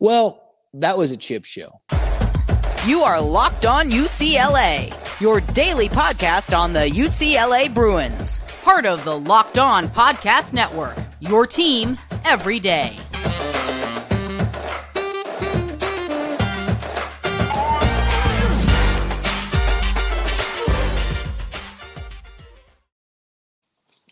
Well, that was a chip show. You are Locked On UCLA, your daily podcast on the UCLA Bruins, part of the Locked On Podcast Network, your team every day.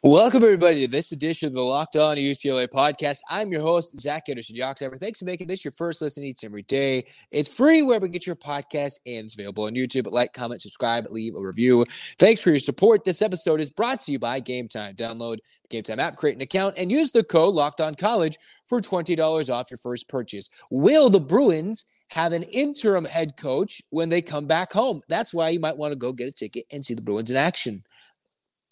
Welcome, everybody, to this edition of the Locked On UCLA podcast. I'm your host, Zach Anderson Yoxsimer. Thanks for making this your first listen each and every day. It's free wherever you get your podcast and it's available on YouTube. Like, comment, subscribe, leave a review. Thanks for your support. This episode is brought to you by Game Time. Download the Game Time app, create an account, and use the code Locked On College for $20 off your first purchase. Will the Bruins have an interim head coach when they come back home? That's why you might want to go get a ticket and see the Bruins in action.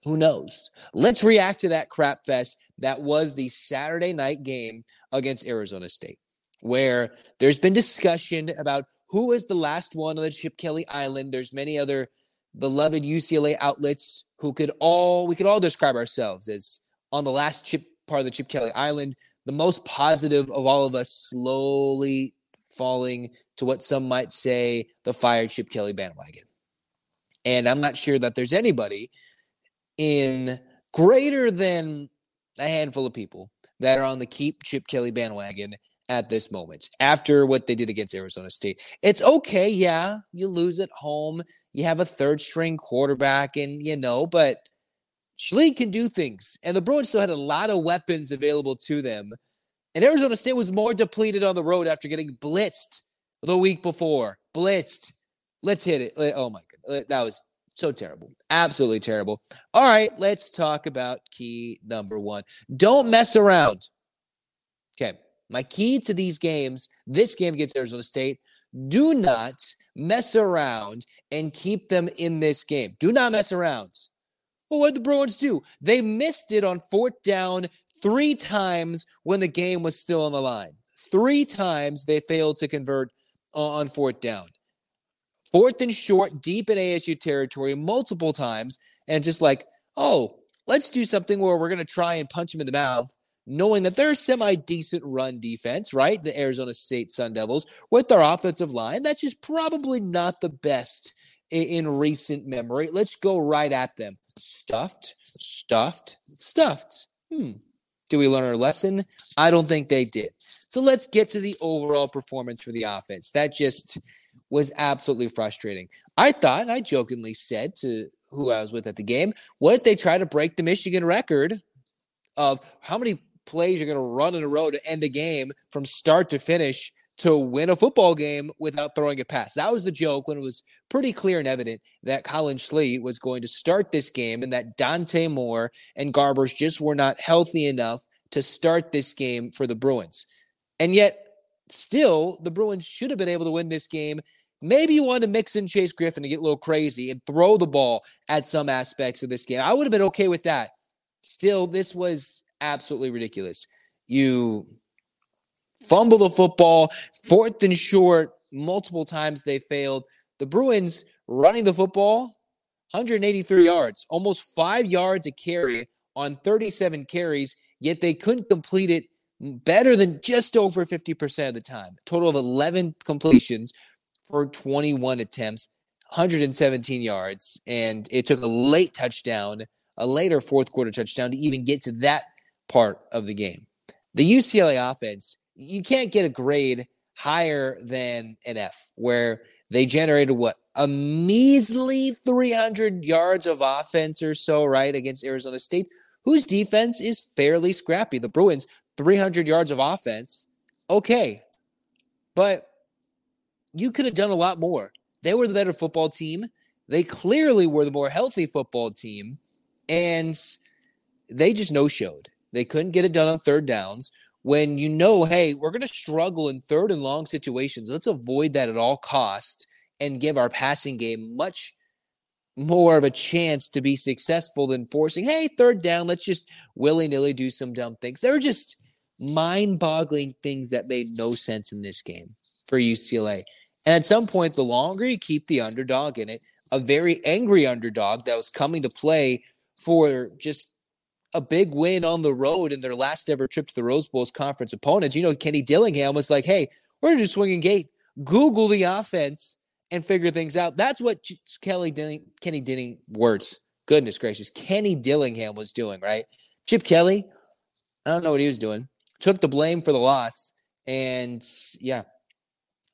Who knows? Let's react to that crap fest that was the Saturday night game against Arizona State, where there's been discussion about who is the last one on the Chip Kelly Island. There's many other beloved UCLA outlets who could all we could all describe ourselves as on the last chip part of the Chip Kelly Island, the most positive of all of us slowly falling to what some might say the fire Chip Kelly bandwagon. And I'm not sure that there's anybody in greater than a handful of people that are on the keep Chip Kelly bandwagon at this moment after what they did against Arizona State. It's okay, yeah, you lose at home, you have a third string quarterback, and you know, but Schlee can do things, and the Bruins still had a lot of weapons available to them. And Arizona State was more depleted on the road after getting blitzed the week before. Blitzed. Let's hit it. Oh my god, that was so terrible. Absolutely terrible. All right, let's talk about key number one. Don't mess around. Okay. My key to these games, this game against Arizona State, do not mess around and keep them in this game. Do not mess around. Well, what did the Bruins do? They missed it on fourth down three times when the game was still on the line. Three times they failed to convert on fourth down fourth and short, deep in ASU territory multiple times, and just like, oh, let's do something where we're going to try and punch him in the mouth, knowing that they're semi decent run defense, right? The Arizona State Sun Devils with their offensive line. That's just probably not the best in, in recent memory. Let's go right at them. Stuffed, stuffed, stuffed. Hmm. Did we learn our lesson? I don't think they did. So let's get to the overall performance for the offense. That just was absolutely frustrating. I thought, and I jokingly said to who I was with at the game, what if they try to break the Michigan record of how many plays you're going to run in a row to end a game from start to finish to win a football game without throwing a pass. That was the joke when it was pretty clear and evident that Collin Schlee was going to start this game and that Dante Moore and Garbers just were not healthy enough to start this game for the Bruins. And yet still, the Bruins should have been able to win this game. Maybe you want to mix in Chase Griffin to get a little crazy and throw the ball at some aspects of this game. I would have been okay with that. Still, this was absolutely ridiculous. You fumble the football, fourth and short, multiple times they failed. The Bruins running the football, 183 yards, almost five yards a carry on 37 carries, yet they couldn't complete it better than just over 50% of the time. Total of 11 completions for 21 attempts, 117 yards, and it took a late touchdown, a later fourth quarter touchdown to even get to that part of the game. The UCLA offense, you can't get a grade higher than an F, where they generated what a measly 300 yards of offense or so, right, against Arizona State, whose defense is fairly scrappy. The Bruins 300 yards of offense, okay. But you could have done a lot more. They were the better football team. They clearly were the more healthy football team. And they just no showed. They couldn't get it done on third downs. When you know, hey, we're going to struggle in third and long situations, let's avoid that at all costs and give our passing game much more of a chance to be successful than forcing, hey, third down, let's just willy nilly do some dumb things. They're just mind boggling things that made no sense in this game for UCLA. And at some point, the longer you keep the underdog in it, a very angry underdog that was coming to play for just a big win on the road in their last ever trip to the Rose Bowl's conference opponents. You know, Kenny Dillingham was like, hey, We're going to do swinging gate. Google the offense and figure things out. That's what Kelly Dilling, Kenny Dilling words. Goodness gracious, Kenny Dillingham was doing right. Chip Kelly, I don't know what he was doing. Took the blame for the loss, and yeah,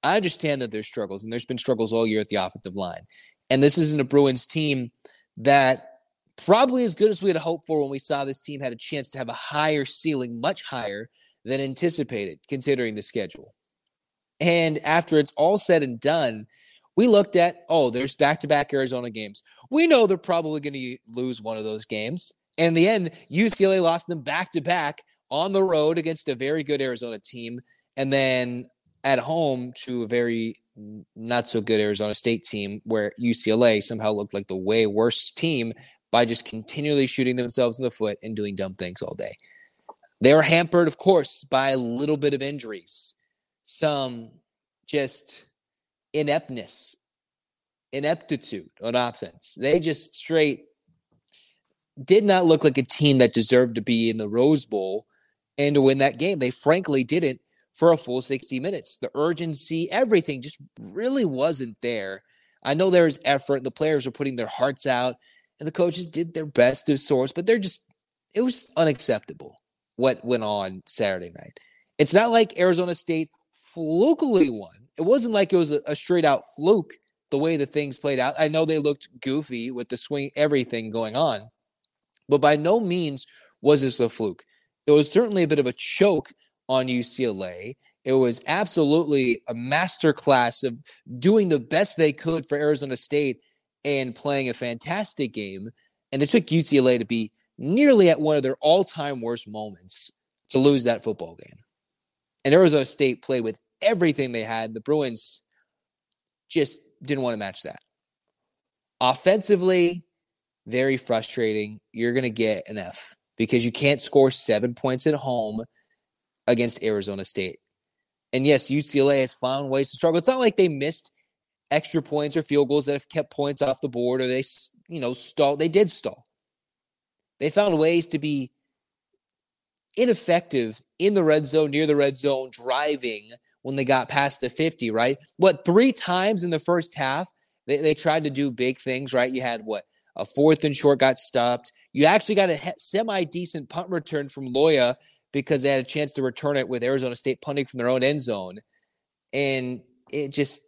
I understand that there's struggles, and there's been struggles all year at the offensive line. And this isn't a Bruins team that probably as good as we had hoped for when we saw this team had a chance to have a higher ceiling, much higher than anticipated, considering the schedule. And after it's all said and done, we looked at, oh, there's back to back Arizona games. We know they're probably going to lose one of those games. And in the end, UCLA lost them back to back on the road against a very good Arizona team. And then at home to a very not so good Arizona State team where UCLA somehow looked like the way worse team by just continually shooting themselves in the foot and doing dumb things all day. They were hampered, of course, by a little bit of injuries, some just ineptness, ineptitude on offense. They just straight did not look like a team that deserved to be in the Rose Bowl and to win that game. They frankly didn't for a full 60 minutes. The urgency, everything just really wasn't there. I know there was effort. The players were putting their hearts out, and the coaches did their best to source, but they're just, it was unacceptable what went on Saturday night. It's not like Arizona State flukily won. It wasn't like it was a, a straight out fluke the way the things played out. I know they looked goofy with the swing, everything going on, but by no means was this a fluke. It was certainly a bit of a choke on UCLA. It was absolutely a masterclass of doing the best they could for Arizona State and playing a fantastic game. And it took UCLA to be nearly at one of their all time worst moments to lose that football game. And Arizona State played with everything they had. The Bruins just didn't want to match that. Offensively, very frustrating. You're going to get an F because you can't score seven points at home against Arizona State. And yes, UCLA has found ways to struggle. It's not like they missed extra points or field goals that have kept points off the board or they, you know, stall. They did stall. They found ways to be ineffective in the red zone, near the red zone, driving when they got past the 50, right? What, three times in the first half, they, they tried to do big things, right? You had what? A fourth and short got stopped. You actually got a semi decent punt return from Loya because they had a chance to return it with Arizona State punting from their own end zone. And it just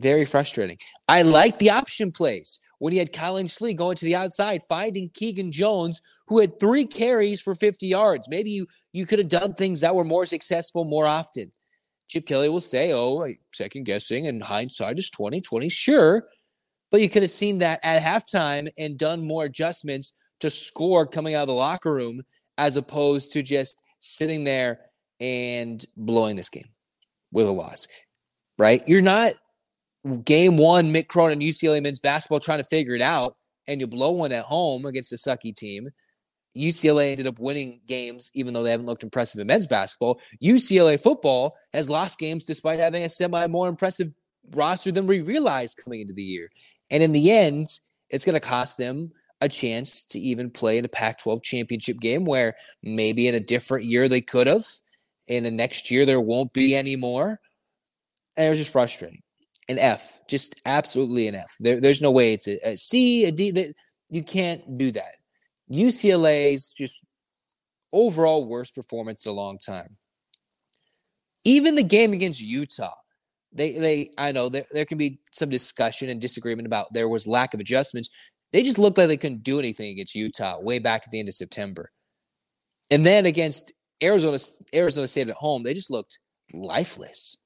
very frustrating. I like the option plays when he had Collin Schlee going to the outside, finding Keegan Jones, who had three carries for 50 yards. Maybe you you could have done things that were more successful more often. Chip Kelly will say, "Oh, second guessing and hindsight is 2020." Sure, but you could have seen that at halftime and done more adjustments to score coming out of the locker room as opposed to just sitting there and blowing this game with a loss, right? You're not game one, Mick Cronin, UCLA men's basketball trying to figure it out, and you blow one at home against a sucky team. UCLA ended up winning games, even though they haven't looked impressive in men's basketball. UCLA football has lost games despite having a semi more impressive roster than we realized coming into the year. And in the end, it's going to cost them a chance to even play in a Pac 12 championship game where maybe in a different year they could have. In the next year, there won't be anymore. And it was just frustrating. An F, just absolutely an F. There, there's no way it's a, a C, a D. That, you can't do that. UCLA's just overall worst performance in a long time. Even the game against Utah, they they I know there, there can be some discussion and disagreement about there was lack of adjustments. They just looked like they couldn't do anything against Utah way back at the end of September. And then against Arizona Arizona State at home, they just looked lifeless.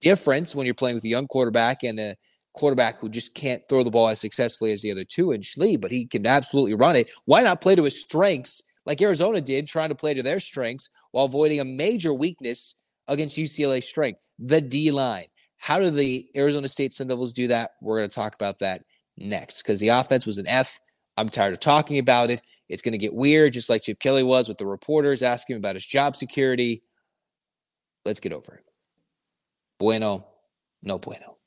Difference when you're playing with a young quarterback and a quarterback who just can't throw the ball as successfully as the other two in Schlee, but he can absolutely run it. Why not play to his strengths like Arizona did, trying to play to their strengths while avoiding a major weakness against UCLA's strength, the D line. How do the Arizona State Sun Devils do that? We're going to talk about that next because the offense was an F. I'm tired of talking about it. It's going to get weird, just like Chip Kelly was with the reporters asking about his job security. Let's get over it. Bueno, no bueno.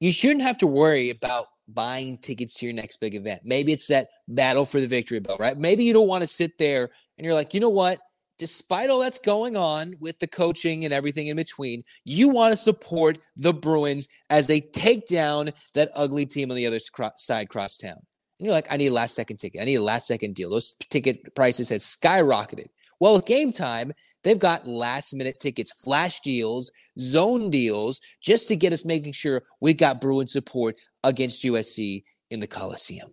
You shouldn't have to worry about buying tickets to your next big event. Maybe it's that battle for the victory bell, right? Maybe you don't want to sit there and you're like, you know what? despite all that's going on with the coaching and everything in between, you want to support the Bruins as they take down that ugly team on the other side crosstown. And you're like, I need a last second ticket. I need a last second deal. Those ticket prices had skyrocketed. Well, with game time, they've got last minute tickets, flash deals, zone deals, just to get us making sure we got Bruin support against USC in the Coliseum.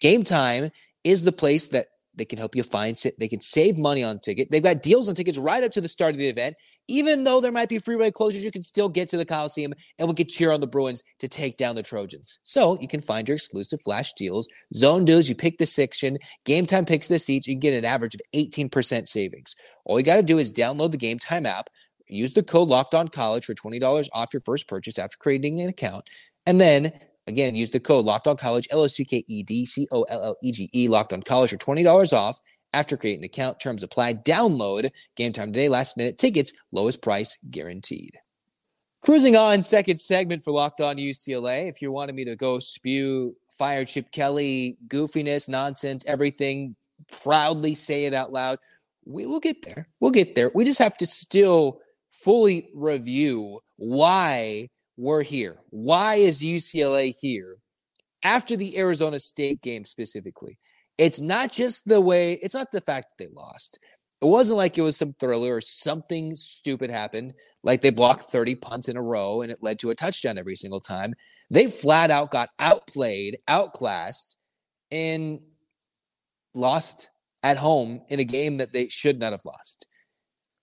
Game time is the place that they can help you find it. they can save money on ticket. They've got deals on tickets right up to the start of the event. Even though there might be freeway closures, you can still get to the Coliseum and we can cheer on the Bruins to take down the Trojans. So you can find your exclusive flash deals, zone deals. You pick the section, game time picks the seats. You can get an average of 18% savings. All you got to do is download the game time app, use the code locked on college for $20 off your first purchase after creating an account. And then Again, use the code Locked On College, L O C K E D C O L L E G E, Locked On College for twenty dollars off after creating an account. Terms apply. Download game time today. Last minute tickets, lowest price guaranteed. Cruising on, second segment for Locked On UCLA. If you wanted me to go spew fire Chip Kelly goofiness, nonsense, everything, proudly say it out loud. We will get there. We'll get there. We just have to still fully review why we're here. Why is UCLA here after the Arizona State game specifically? It's not just the way, it's not the fact that they lost. It wasn't like it was some thriller or something stupid happened, like they blocked 30 punts in a row and it led to a touchdown every single time. They flat out got outplayed, outclassed, and lost at home in a game that they should not have lost.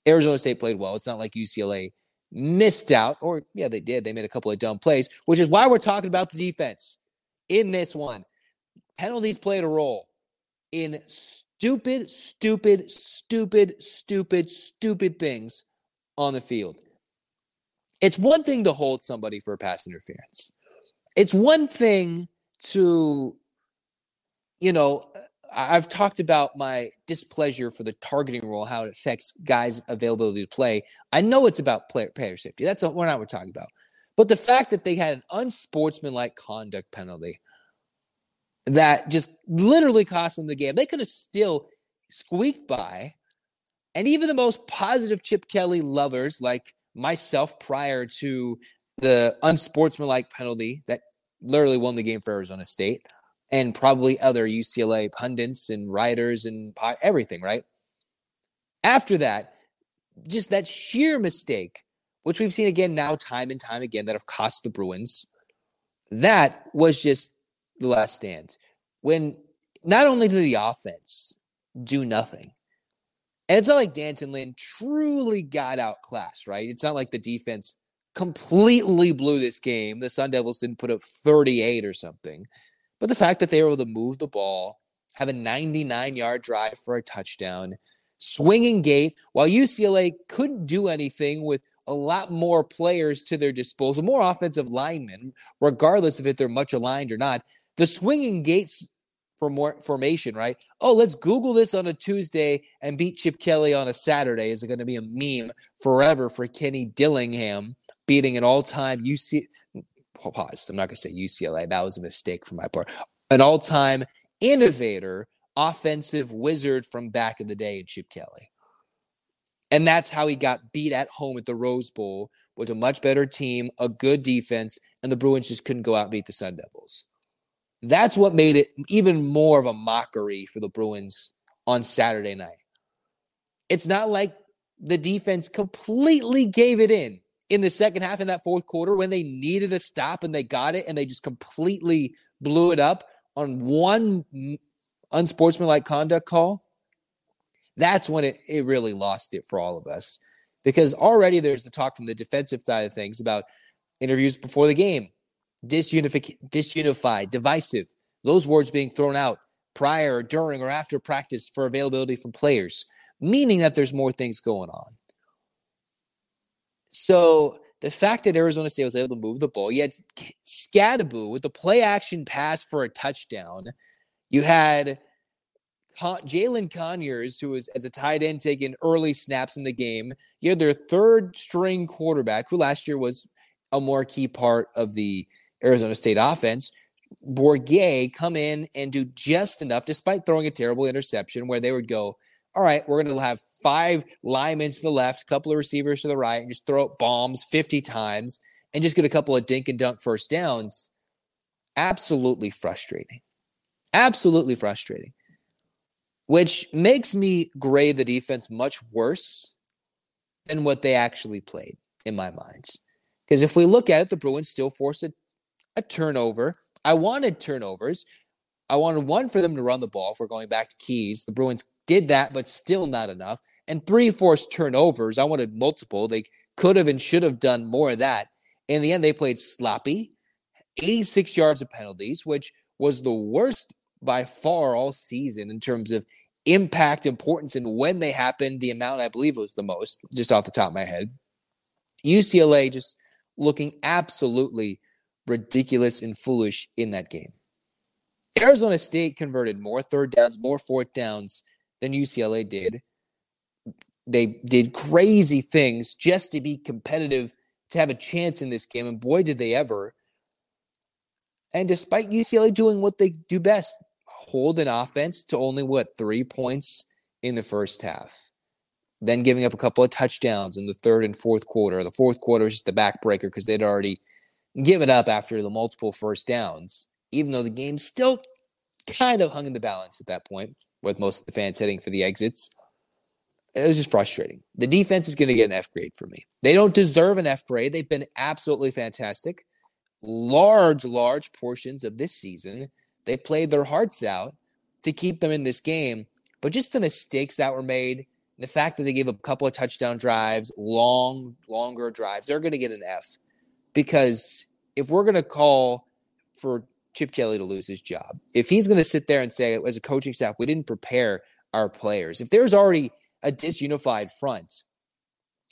Arizona State played well. It's not like UCLA missed out, or yeah, they did. They made a couple of dumb plays, which is why we're talking about the defense in this one. Penalties played a role in stupid, stupid, stupid, stupid, stupid things on the field. It's one thing to hold somebody for a pass interference. It's one thing to, you know, I've talked about my displeasure for the targeting rule, how it affects guys' availability to play. I know it's about player, player safety. That's what we're not talking about. But the fact that they had an unsportsmanlike conduct penalty that just literally cost them the game, they could have still squeaked by. And even the most positive Chip Kelly lovers, like myself, prior to the unsportsmanlike penalty that literally won the game for Arizona State, and probably other UCLA pundits and writers and everything, right? After that, just that sheer mistake, which we've seen again now, time and time again, that have cost the Bruins, that was just the last stand. When not only did the offense do nothing, and it's not like D'Anton Lynn truly got outclassed, right? It's not like the defense completely blew this game. The Sun Devils didn't put up 38 or something. But the fact that they were able to move the ball, have a 99 yard drive for a touchdown, swinging gate, while UCLA couldn't do anything with a lot more players to their disposal, more offensive linemen, regardless of if they're much aligned or not. The swinging gates for formation, right? Oh, let's Google this on a Tuesday and beat Chip Kelly on a Saturday. Is it going to be a meme forever for Kenny Dillingham beating an all-time UC pause. I'm not going to say UCLA. That was a mistake from my part. An all time innovator, offensive wizard from back in the day in Chip Kelly. And that's how he got beat at home at the Rose Bowl with a much better team, a good defense, and the Bruins just couldn't go out and beat the Sun Devils. That's what made it even more of a mockery for the Bruins on Saturday night. It's not like the defense completely gave it in in the second half in that fourth quarter when they needed a stop and they got it and they just completely blew it up on one unsportsmanlike conduct call, that's when it, it really lost it for all of us. Because already there's the talk from the defensive side of things about interviews before the game, disunified, disunified, divisive, those words being thrown out prior, during, or after practice for availability from players, meaning that there's more things going on. So the fact that Arizona State was able to move the ball, you had Skattebo with the play action pass for a touchdown. You had Con- Jalin Conyers, who was as a tight end taking early snaps in the game. You had their third string quarterback, who last year was a more key part of the Arizona State offense. Bourguet come in and do just enough, despite throwing a terrible interception, where they would go, All right, we're going to have five linemen to the left, a couple of receivers to the right, and just throw up bombs 50 times and just get a couple of dink and dunk first downs. Absolutely frustrating. Absolutely frustrating. Which makes me grade the defense much worse than what they actually played in my mind. Because if we look at it, the Bruins still forced a, a turnover. I wanted turnovers. I wanted one for them to run the ball if we're going back to keys. The Bruins did that, but still not enough. And three forced turnovers. I wanted multiple. They could have and should have done more of that. In the end, they played sloppy, 86 yards of penalties, which was the worst by far all season in terms of impact, importance, and when they happened. The amount I believe was the most, just off the top of my head. UCLA just looking absolutely ridiculous and foolish in that game. Arizona State converted more third downs, more fourth downs than UCLA did. They did crazy things just to be competitive, to have a chance in this game. And boy, did they ever. And despite UCLA doing what they do best, hold an offense to only what, three points in the first half then giving up a couple of touchdowns in the third and fourth quarter. The fourth quarter was just the backbreaker because they'd already given up after the multiple first downs, even though the game still kind of hung in the balance at that point, with most of the fans heading for the exits. It was just frustrating. The defense is going to get an F grade for me. They don't deserve an F grade. They've been absolutely fantastic. Large, large portions of this season, they played their hearts out to keep them in this game. But just the mistakes that were made, the fact that they gave a couple of touchdown drives, long, longer drives, they're going to get an F. Because if we're going to call for Chip Kelly to lose his job, if he's going to sit there and say, as a coaching staff, we didn't prepare our players, if there's already a disunified front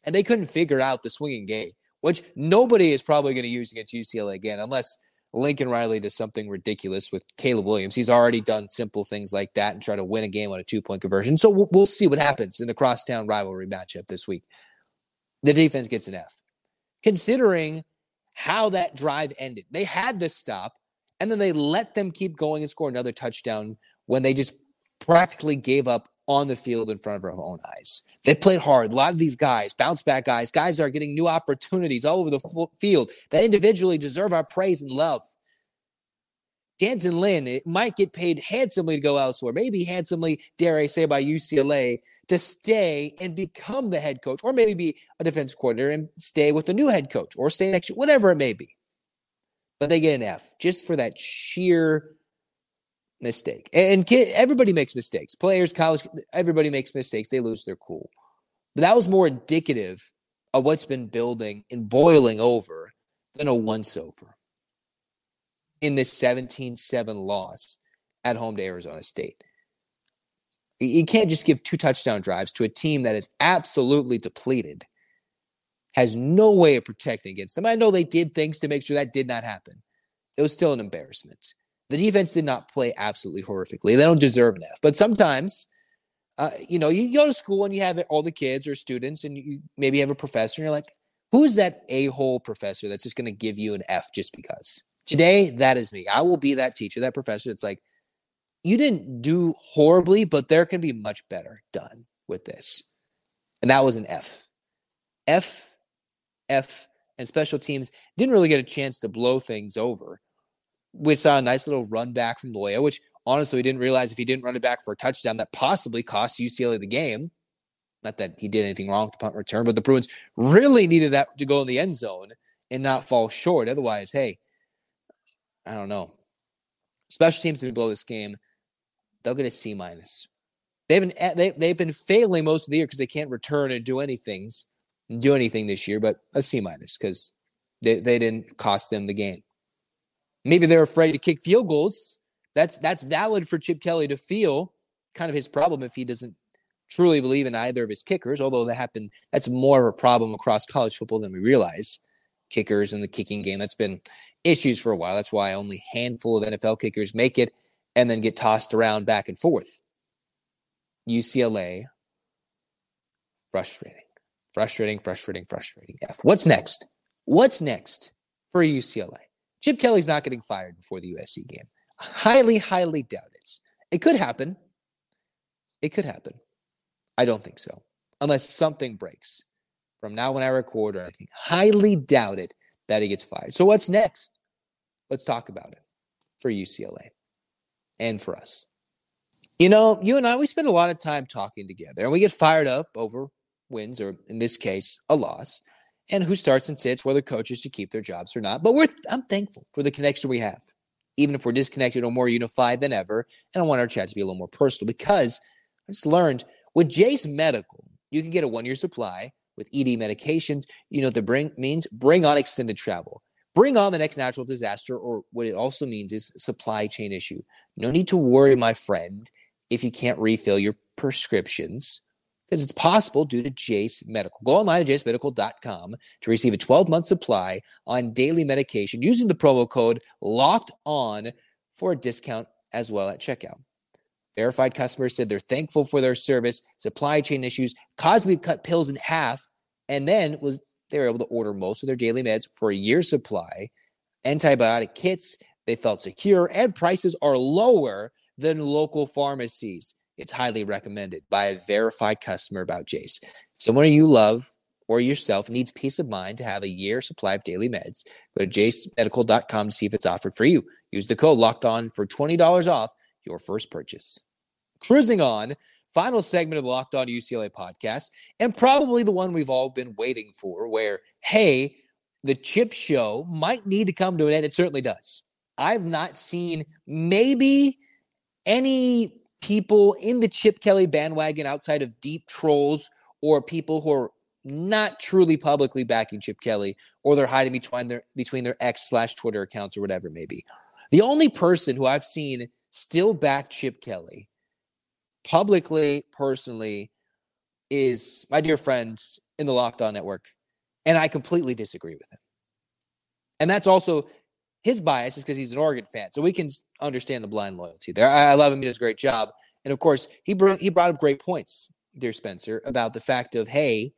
and they couldn't figure out the swinging game, which nobody is probably going to use against UCLA again, unless Lincoln Riley does something ridiculous with Caleb Williams. He's already done simple things like that and try to win a game on a two point conversion. So we'll, we'll see what happens in the crosstown rivalry matchup this week. The defense gets an F. Considering how that drive ended, they had to stop and then they let them keep going and score another touchdown when they just practically gave up on the field in front of our own eyes. They played hard. A lot of these guys, bounce back guys, guys are getting new opportunities all over the field that individually deserve our praise and love. D'Anton Lynn it might get paid handsomely to go elsewhere, maybe handsomely, dare I say, by UCLA to stay and become the head coach, or maybe be a defense coordinator and stay with the new head coach, or stay next year, whatever it may be. But they get an F just for that sheer mistake. And kid, everybody makes mistakes. Players, college, everybody makes mistakes. They lose their cool. But that was more indicative of what's been building and boiling over than a once over in this 17 7 loss at home to Arizona State. You can't just give two touchdown drives to a team that is absolutely depleted, has no way of protecting against them. I know they did things to make sure that did not happen. It was still an embarrassment. The defense did not play absolutely horrifically. They don't deserve an F. But sometimes, uh, you know, you go to school and you have all the kids or students, and you maybe have a professor, and you're like, who is that a hole professor that's just going to give you an F just because? Today, that is me. I will be that teacher, that professor. It's like, you didn't do horribly, but there can be much better done with this. And that was an F. F, F, and special teams didn't really get a chance to blow things over we saw a nice little run back from Loya, which honestly we didn't realize if he didn't run it back for a touchdown, that possibly cost UCLA the game. Not that he did anything wrong with the punt return, but the Bruins really needed that to go in the end zone and not fall short. Otherwise, hey, I don't know. Special teams didn't blow this game. They'll get a C minus. They've been eh, they, they've been failing most of the year because they can't return and do anything, do anything this year. But a C minus because they, they didn't cost them the game. Maybe they're afraid to kick field goals. That's that's valid for Chip Kelly to feel kind of his problem if he doesn't truly believe in either of his kickers, although that happened that's more of a problem across college football than we realize. Kickers in the kicking game. That's been issues for a while. That's why only handful of NFL kickers make it and then get tossed around back and forth. UCLA frustrating. Frustrating, frustrating, frustrating. F. What's next? What's next for UCLA? Chip Kelly's not getting fired before the USC game. Highly, highly doubt it. It could happen. It could happen. I don't think so. unless something breaks. From now when I record, or I think highly doubt it that he gets fired. So what's next? Let's talk about it for UCLA and for us. You know, you and I, we spend a lot of time talking together and we get fired up over wins, or in this case, a loss, and who starts and sits, whether coaches should keep their jobs or not. But we're I'm thankful for the connection we have, even if we're disconnected or more unified than ever. And I want our chat to be a little more personal because I just learned with Jase Medical, you can get a one year supply with ED medications. You know what the bring means? Bring on extended travel. Bring on the next natural disaster, or what it also means is supply chain issue. No need to worry, my friend, if you can't refill your prescriptions because it's possible due to Jase Medical. Go online at jasemedical.com to receive a 12 month supply on daily medication using the promo code locked on for a discount as well at checkout. Verified customers said they're thankful for their service. Supply chain issues to cut pills in half, and then was they were able to order most of their daily meds for a year's supply. Antibiotic kits, they felt secure, and prices are lower than local pharmacies. It's highly recommended by a verified customer about Jase. Someone you love or yourself needs peace of mind to have a year supply of daily meds. Go to jasemedical.com to see if it's offered for you. Use the code locked on for $20 off your first purchase. Cruising on, final segment of the Locked On UCLA podcast, and probably the one we've all been waiting for, where, hey, the chip show might need to come to an end. It certainly does. I've not seen maybe any people in the Chip Kelly bandwagon outside of deep trolls or people who are not truly publicly backing Chip Kelly or they're hiding between their between their X slash Twitter accounts or whatever it may be. The only person who I've seen still back Chip Kelly publicly, personally, is my dear friends in the Locked On Network. And I completely disagree with him. And that's also his bias is because he's an Oregon fan. So we can understand the blind loyalty there. I, I love him. He does a great job. And of course, he, brought he brought up great points, dear Spencer, about the fact of, hey,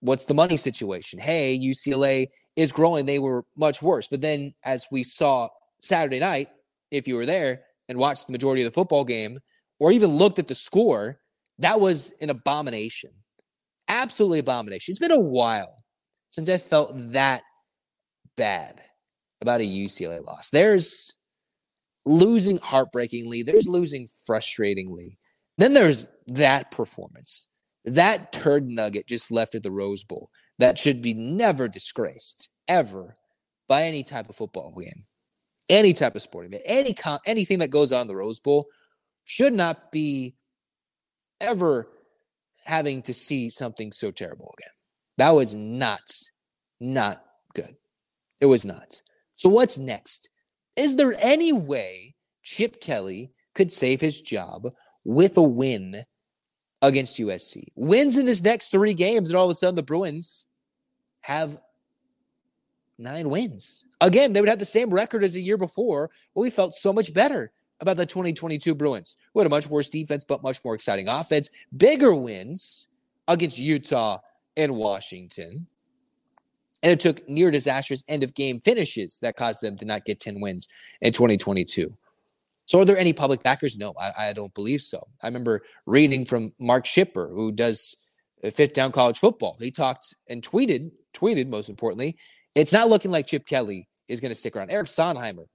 what's the money situation? Hey, UCLA is growing. They were much worse. But then, as we saw Saturday night, if you were there and watched the majority of the football game or even looked at the score, that was an abomination. Absolutely abomination. It's been a while since I felt that bad about a UCLA loss. There's losing heartbreakingly, there's losing frustratingly. Then there's that performance, that turd nugget just left at the Rose Bowl that should be never disgraced ever by any type of football game, any type of sporting event, any con- anything that goes on the Rose Bowl should not be ever having to see something so terrible again. That was not, not good. It was not. So what's next? Is there any way Chip Kelly could save his job with a win against USC? Wins in his next three games, and all of a sudden the Bruins have nine wins. Again, they would have the same record as the year before, but we felt so much better about the 2022 Bruins. We had a much worse defense, but much more exciting offense. Bigger wins against Utah and Washington. And it took near disastrous end of game finishes that caused them to not get 10 wins in 2022. So, are there any public backers? No, I, I don't believe so. I remember reading from Mark Shipper, who does uh, fifth down college football. He talked and tweeted, tweeted most importantly, it's not looking like Chip Kelly is going to stick around. Eric Sondheimer,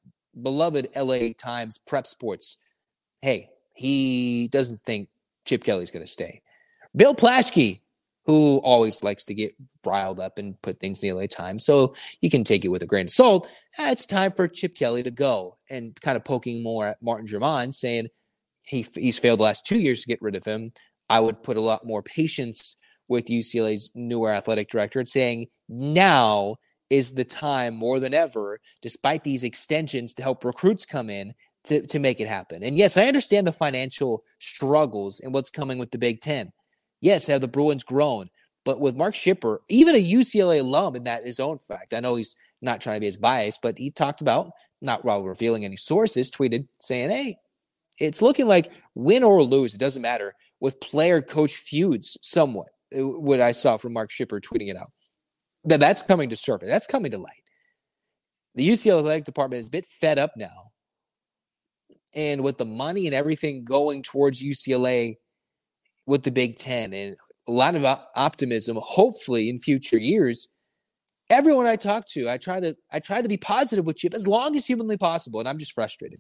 beloved LA Times prep sports, hey, he doesn't think Chip Kelly's going to stay. Bill Plaschke, who always likes to get riled up and put things in the LA Times. So you can take it with a grain of salt. It's time for Chip Kelly to go and kind of poking more at Martin Jarmond, saying he, he's failed the last two years to get rid of him. I would put a lot more patience with UCLA's newer athletic director and saying now is the time more than ever, despite these extensions to help recruits come in to, to make it happen. And yes, I understand the financial struggles and what's coming with the Big Ten. Yes, have the Bruins grown? But with Mark Shipper, even a UCLA alum in that his own fact, I know he's not trying to be as biased, but he talked about, not while revealing any sources, tweeted saying, hey, it's looking like win or lose, it doesn't matter, with player coach feuds somewhat, uh, what I saw from Mark Shipper tweeting it out. That that's coming to surface. That's coming to light. The UCLA athletic department is a bit fed up now. And with the money and everything going towards UCLA with the Big Ten and a lot of optimism, hopefully in future years. Everyone I talk to, I try to I try to be positive with Chip as long as humanly possible, and I'm just frustrated.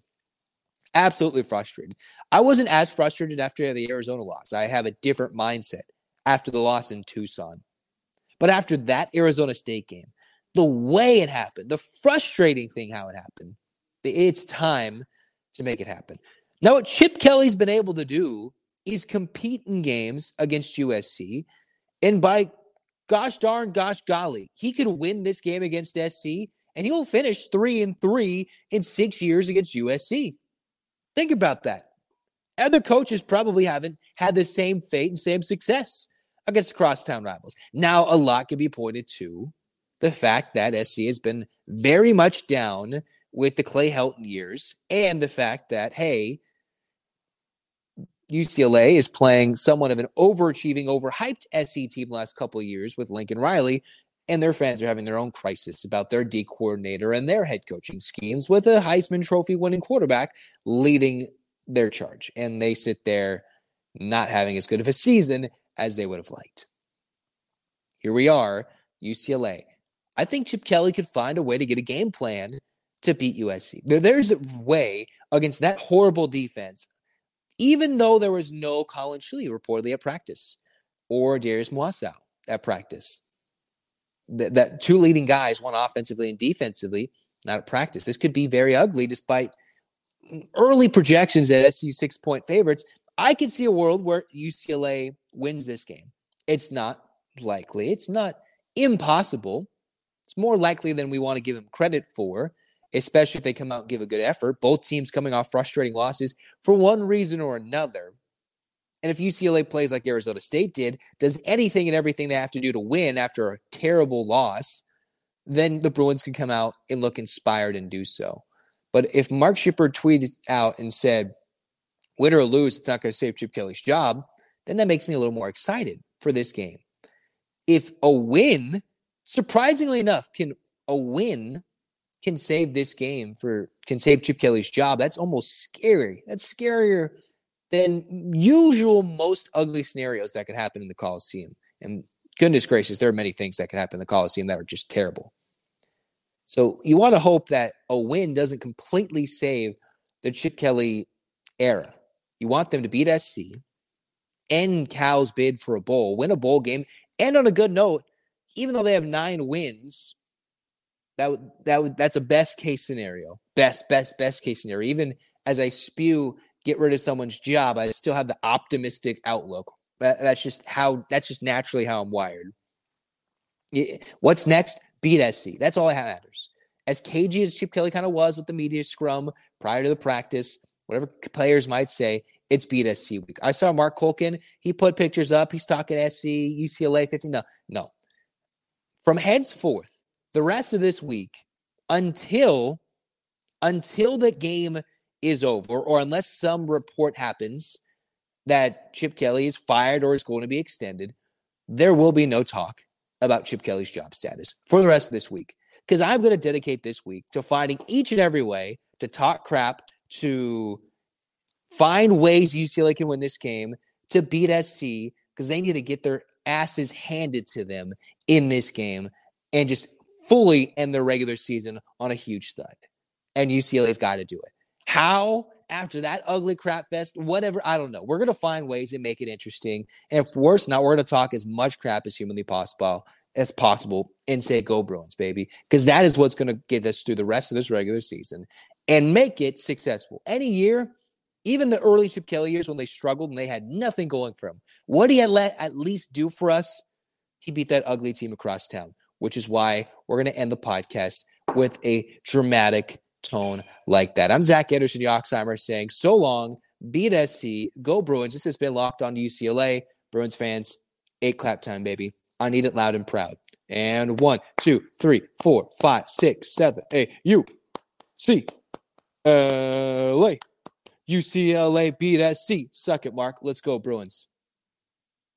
Absolutely frustrated. I wasn't as frustrated after the Arizona loss. I have a different mindset after the loss in Tucson. But after that Arizona State game, the way it happened, the frustrating thing how it happened, it's time to make it happen. Now, what Chip Kelly's been able to do is compete in games against USC. And by gosh darn, gosh golly, he could win this game against SC and he'll finish three and three in six years against USC. Think about that. Other coaches probably haven't had the same fate and same success against crosstown rivals. Now, a lot can be pointed to the fact that SC has been very much down with the Clay Helton years and the fact that, hey, UCLA is playing somewhat of an overachieving, overhyped SC team last couple of years with Lincoln Riley, and their fans are having their own crisis about their D coordinator and their head coaching schemes with a Heisman Trophy winning quarterback leading their charge. And they sit there not having as good of a season as they would have liked. Here we are, UCLA. I think Chip Kelly could find a way to get a game plan to beat USC. There's a way against that horrible defense even though there was no Collin Schlee reportedly at practice or Darius Muasau at practice. That, that two leading guys, one offensively and defensively, not at practice. This could be very ugly despite early projections at SU six point favorites. I could see a world where UCLA wins this game. It's not likely. It's not impossible. It's more likely than we want to give them credit for especially if they come out and give a good effort. Both teams coming off frustrating losses for one reason or another. And if UCLA plays like Arizona State did, does anything and everything they have to do to win after a terrible loss, then the Bruins can come out and look inspired and do so. But if Mark Shipper tweeted out and said, win or lose, it's not going to save Chip Kelly's job, then that makes me a little more excited for this game. If a win, surprisingly enough, can a win can save this game for can save Chip Kelly's job, that's almost scary. That's scarier than usual most ugly scenarios that could happen in the Coliseum. And goodness gracious, there are many things that could happen in the Coliseum that are just terrible. So you want to hope that a win doesn't completely save the Chip Kelly era. You want them to beat SC, end Cal's bid for a bowl, win a bowl game, and on a good note, even though they have nine wins, that would that would that's a best case scenario. Best, best, best case scenario. Even as I spew get rid of someone's job, I still have the optimistic outlook. That, that's just how that's just naturally how I'm wired. What's next? Beat SC. That's all that matters. As cagey as Chip Kelly kind of was with the media scrum prior to the practice, whatever players might say, it's beat SC week. I saw Mark Colkin. He put pictures up. He's talking SC, UCLA 15. No, no. From henceforth, the rest of this week until until the game is over or unless some report happens that Chip Kelly is fired or is going to be extended, there will be no talk about Chip Kelly's job status for the rest of this week. Because I'm going to dedicate this week to finding each and every way to talk crap, to find ways UCLA can win this game, to beat SC, because they need to get their asses handed to them in this game and just fully end their regular season on a huge stud. And UCLA's got to do it. How? After that ugly crap fest, whatever, I don't know. We're going to find ways to make it interesting. And if worse, not, we're going to talk as much crap as humanly possible as possible and say go Bruins, baby. Because that is what's going to get us through the rest of this regular season and make it successful. Any year, even the early Chip Kelly years when they struggled and they had nothing going for them, what he had let at least do for us, he beat that ugly team across town which is why we're going to end the podcast with a dramatic tone like that. I'm Zach Anderson the Yoxsimer saying so long, beat SC, go Bruins. This has been locked on to UCLA. Bruins fans, eight clap time, baby. I need it loud and proud. And one, two, three, four, five, six, seven, eight. U C L A. UCLA beat SC. Suck it, Mark. Let's go, Bruins.